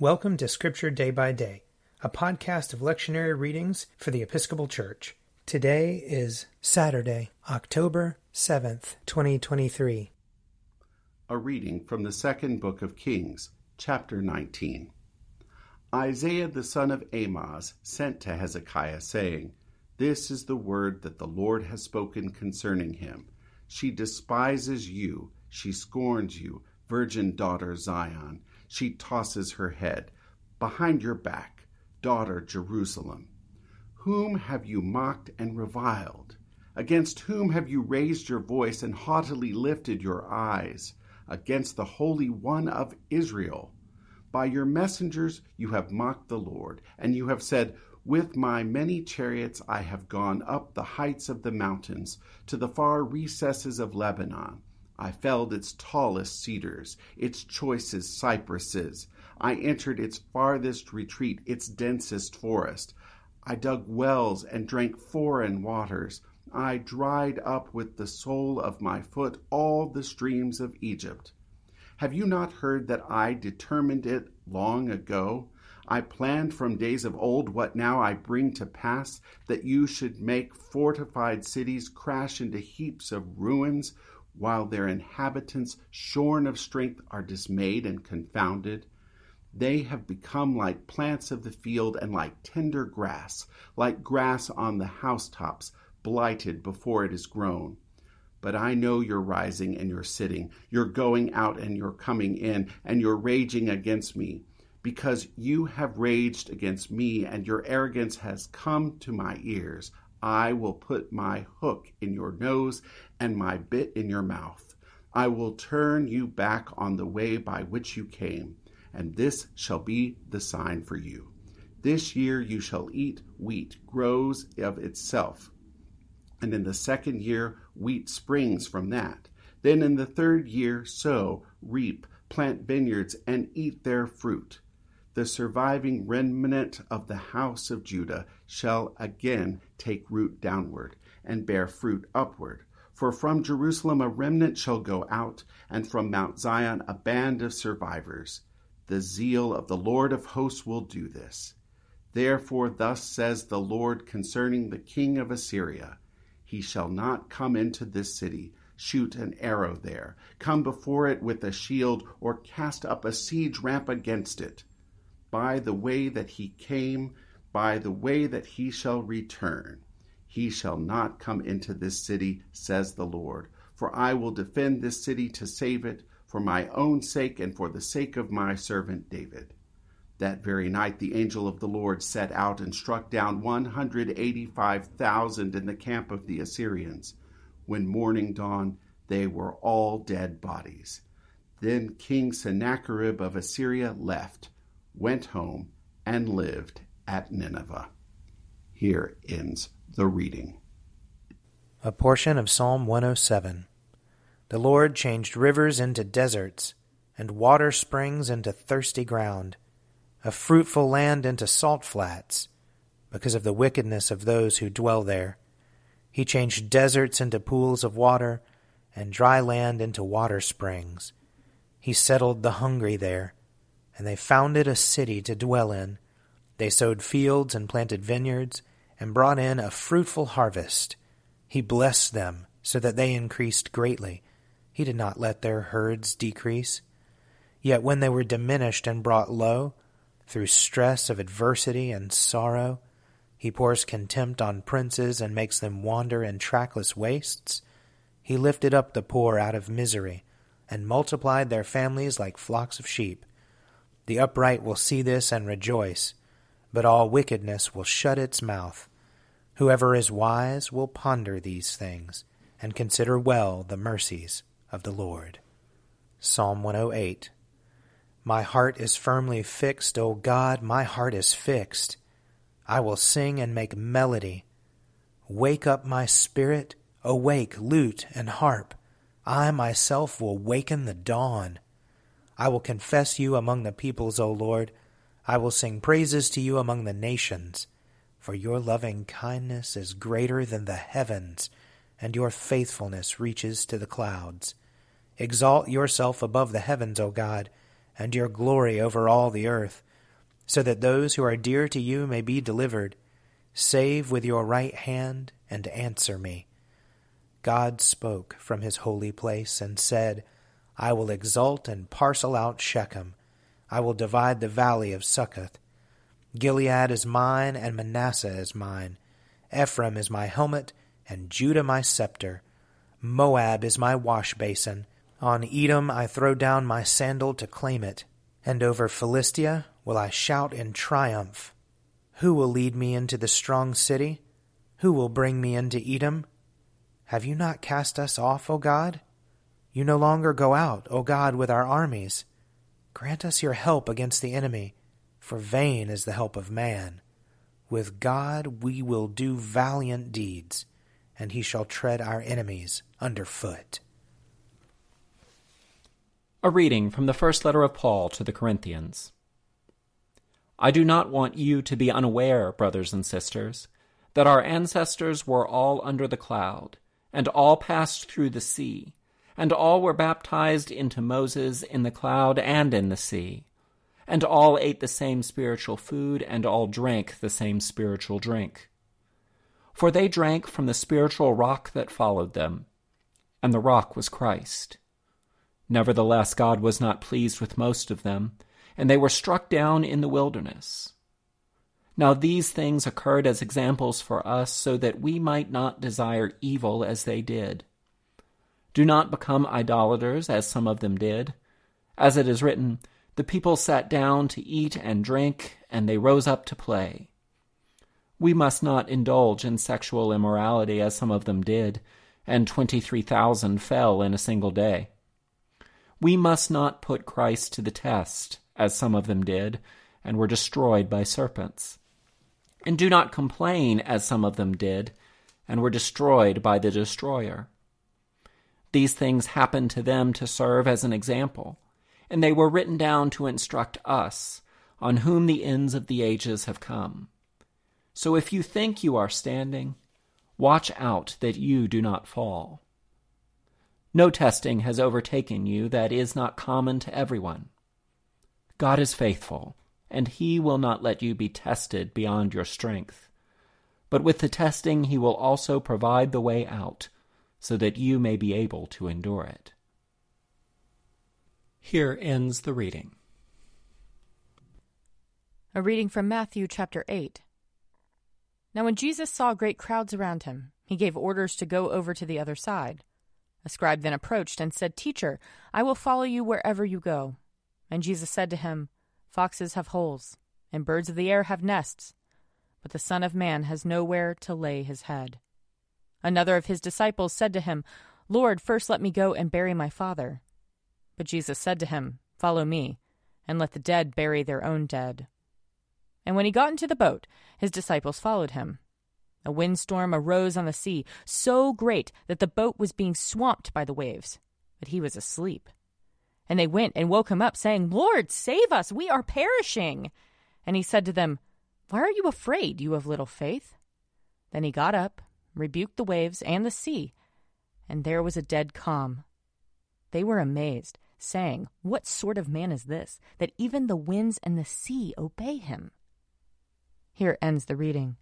Welcome to Scripture Day by Day, a podcast of lectionary readings for the Episcopal Church. Today is Saturday, October 7th, 2023. A reading from the second book of Kings, chapter 19. Isaiah the son of Amoz sent to Hezekiah, saying, This is the word that the Lord has spoken concerning him. She despises you, she scorns you, virgin daughter Zion she tosses her head. Behind your back, daughter Jerusalem. Whom have you mocked and reviled? Against whom have you raised your voice and haughtily lifted your eyes? Against the Holy One of Israel. By your messengers you have mocked the Lord, and you have said, With my many chariots I have gone up the heights of the mountains, to the far recesses of Lebanon. I felled its tallest cedars, its choicest cypresses. I entered its farthest retreat, its densest forest. I dug wells and drank foreign waters. I dried up with the sole of my foot all the streams of Egypt. Have you not heard that I determined it long ago? I planned from days of old what now I bring to pass, that you should make fortified cities crash into heaps of ruins, while their inhabitants, shorn of strength, are dismayed and confounded. They have become like plants of the field and like tender grass, like grass on the housetops, blighted before it is grown. But I know your rising and your sitting, your going out and your coming in, and your raging against me, because you have raged against me, and your arrogance has come to my ears. I will put my hook in your nose and my bit in your mouth. I will turn you back on the way by which you came, and this shall be the sign for you. This year you shall eat wheat grows of itself, and in the second year wheat springs from that. Then in the third year sow, reap, plant vineyards, and eat their fruit the surviving remnant of the house of Judah shall again take root downward and bear fruit upward. For from Jerusalem a remnant shall go out, and from Mount Zion a band of survivors. The zeal of the Lord of hosts will do this. Therefore, thus says the Lord concerning the king of Assyria He shall not come into this city, shoot an arrow there, come before it with a shield, or cast up a siege ramp against it by the way that he came, by the way that he shall return. He shall not come into this city, says the Lord. For I will defend this city to save it, for my own sake and for the sake of my servant David. That very night the angel of the Lord set out and struck down 185,000 in the camp of the Assyrians. When morning dawned, they were all dead bodies. Then King Sennacherib of Assyria left went home, and lived at Nineveh. Here ends the reading. A portion of Psalm 107. The Lord changed rivers into deserts, and water springs into thirsty ground, a fruitful land into salt flats, because of the wickedness of those who dwell there. He changed deserts into pools of water, and dry land into water springs. He settled the hungry there and they founded a city to dwell in. They sowed fields and planted vineyards, and brought in a fruitful harvest. He blessed them so that they increased greatly. He did not let their herds decrease. Yet when they were diminished and brought low, through stress of adversity and sorrow, he pours contempt on princes and makes them wander in trackless wastes. He lifted up the poor out of misery, and multiplied their families like flocks of sheep. The upright will see this and rejoice, but all wickedness will shut its mouth. Whoever is wise will ponder these things, and consider well the mercies of the Lord. Psalm 108 My heart is firmly fixed, O God, my heart is fixed. I will sing and make melody. Wake up my spirit, awake lute and harp. I myself will waken the dawn. I will confess you among the peoples, O Lord. I will sing praises to you among the nations. For your loving kindness is greater than the heavens, and your faithfulness reaches to the clouds. Exalt yourself above the heavens, O God, and your glory over all the earth, so that those who are dear to you may be delivered. Save with your right hand and answer me. God spoke from his holy place and said, I will exalt and parcel out Shechem. I will divide the valley of Succoth. Gilead is mine, and Manasseh is mine. Ephraim is my helmet, and Judah my scepter. Moab is my wash basin. On Edom I throw down my sandal to claim it, and over Philistia will I shout in triumph. Who will lead me into the strong city? Who will bring me into Edom? Have you not cast us off, O God? You no longer go out, O God, with our armies. Grant us your help against the enemy, for vain is the help of man. With God we will do valiant deeds, and he shall tread our enemies under foot. A reading from the first letter of Paul to the Corinthians. I do not want you to be unaware, brothers and sisters, that our ancestors were all under the cloud, and all passed through the sea, and all were baptized into Moses in the cloud and in the sea, and all ate the same spiritual food, and all drank the same spiritual drink. For they drank from the spiritual rock that followed them, and the rock was Christ. Nevertheless, God was not pleased with most of them and they were struck down in the wilderness. Now these things occurred as examples for us, so that we might not desire evil as they did. Do not become idolaters, as some of them did. As it is written, the people sat down to eat and drink, and they rose up to play. We must not indulge in sexual immorality, as some of them did, and twenty three thousand fell in a single day. We must not put Christ to the test as some of them did, and were destroyed by serpents. And do not complain, as some of them did, and were destroyed by the destroyer. These things happened to them to serve as an example, and they were written down to instruct us, on whom the ends of the ages have come. So if you think you are standing, watch out that you do not fall. No testing has overtaken you that is not common to everyone. God is faithful, and he will not let you be tested beyond your strength. But with the testing, he will also provide the way out, so that you may be able to endure it. Here ends the reading. A reading from Matthew chapter 8. Now, when Jesus saw great crowds around him, he gave orders to go over to the other side. A scribe then approached and said, Teacher, I will follow you wherever you go. And Jesus said to him, Foxes have holes, and birds of the air have nests, but the Son of Man has nowhere to lay his head. Another of his disciples said to him, Lord, first let me go and bury my father. But Jesus said to him, Follow me, and let the dead bury their own dead. And when he got into the boat, his disciples followed him. A windstorm arose on the sea, so great that the boat was being swamped by the waves, but he was asleep. And they went and woke him up, saying, Lord, save us, we are perishing. And he said to them, Why are you afraid, you of little faith? Then he got up, rebuked the waves and the sea, and there was a dead calm. They were amazed, saying, What sort of man is this, that even the winds and the sea obey him? Here ends the reading.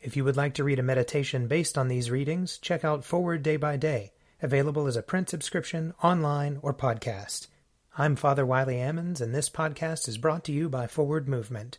If you would like to read a meditation based on these readings, check out Forward Day by Day available as a print subscription, online, or podcast. I'm Father Wiley Ammons, and this podcast is brought to you by Forward Movement.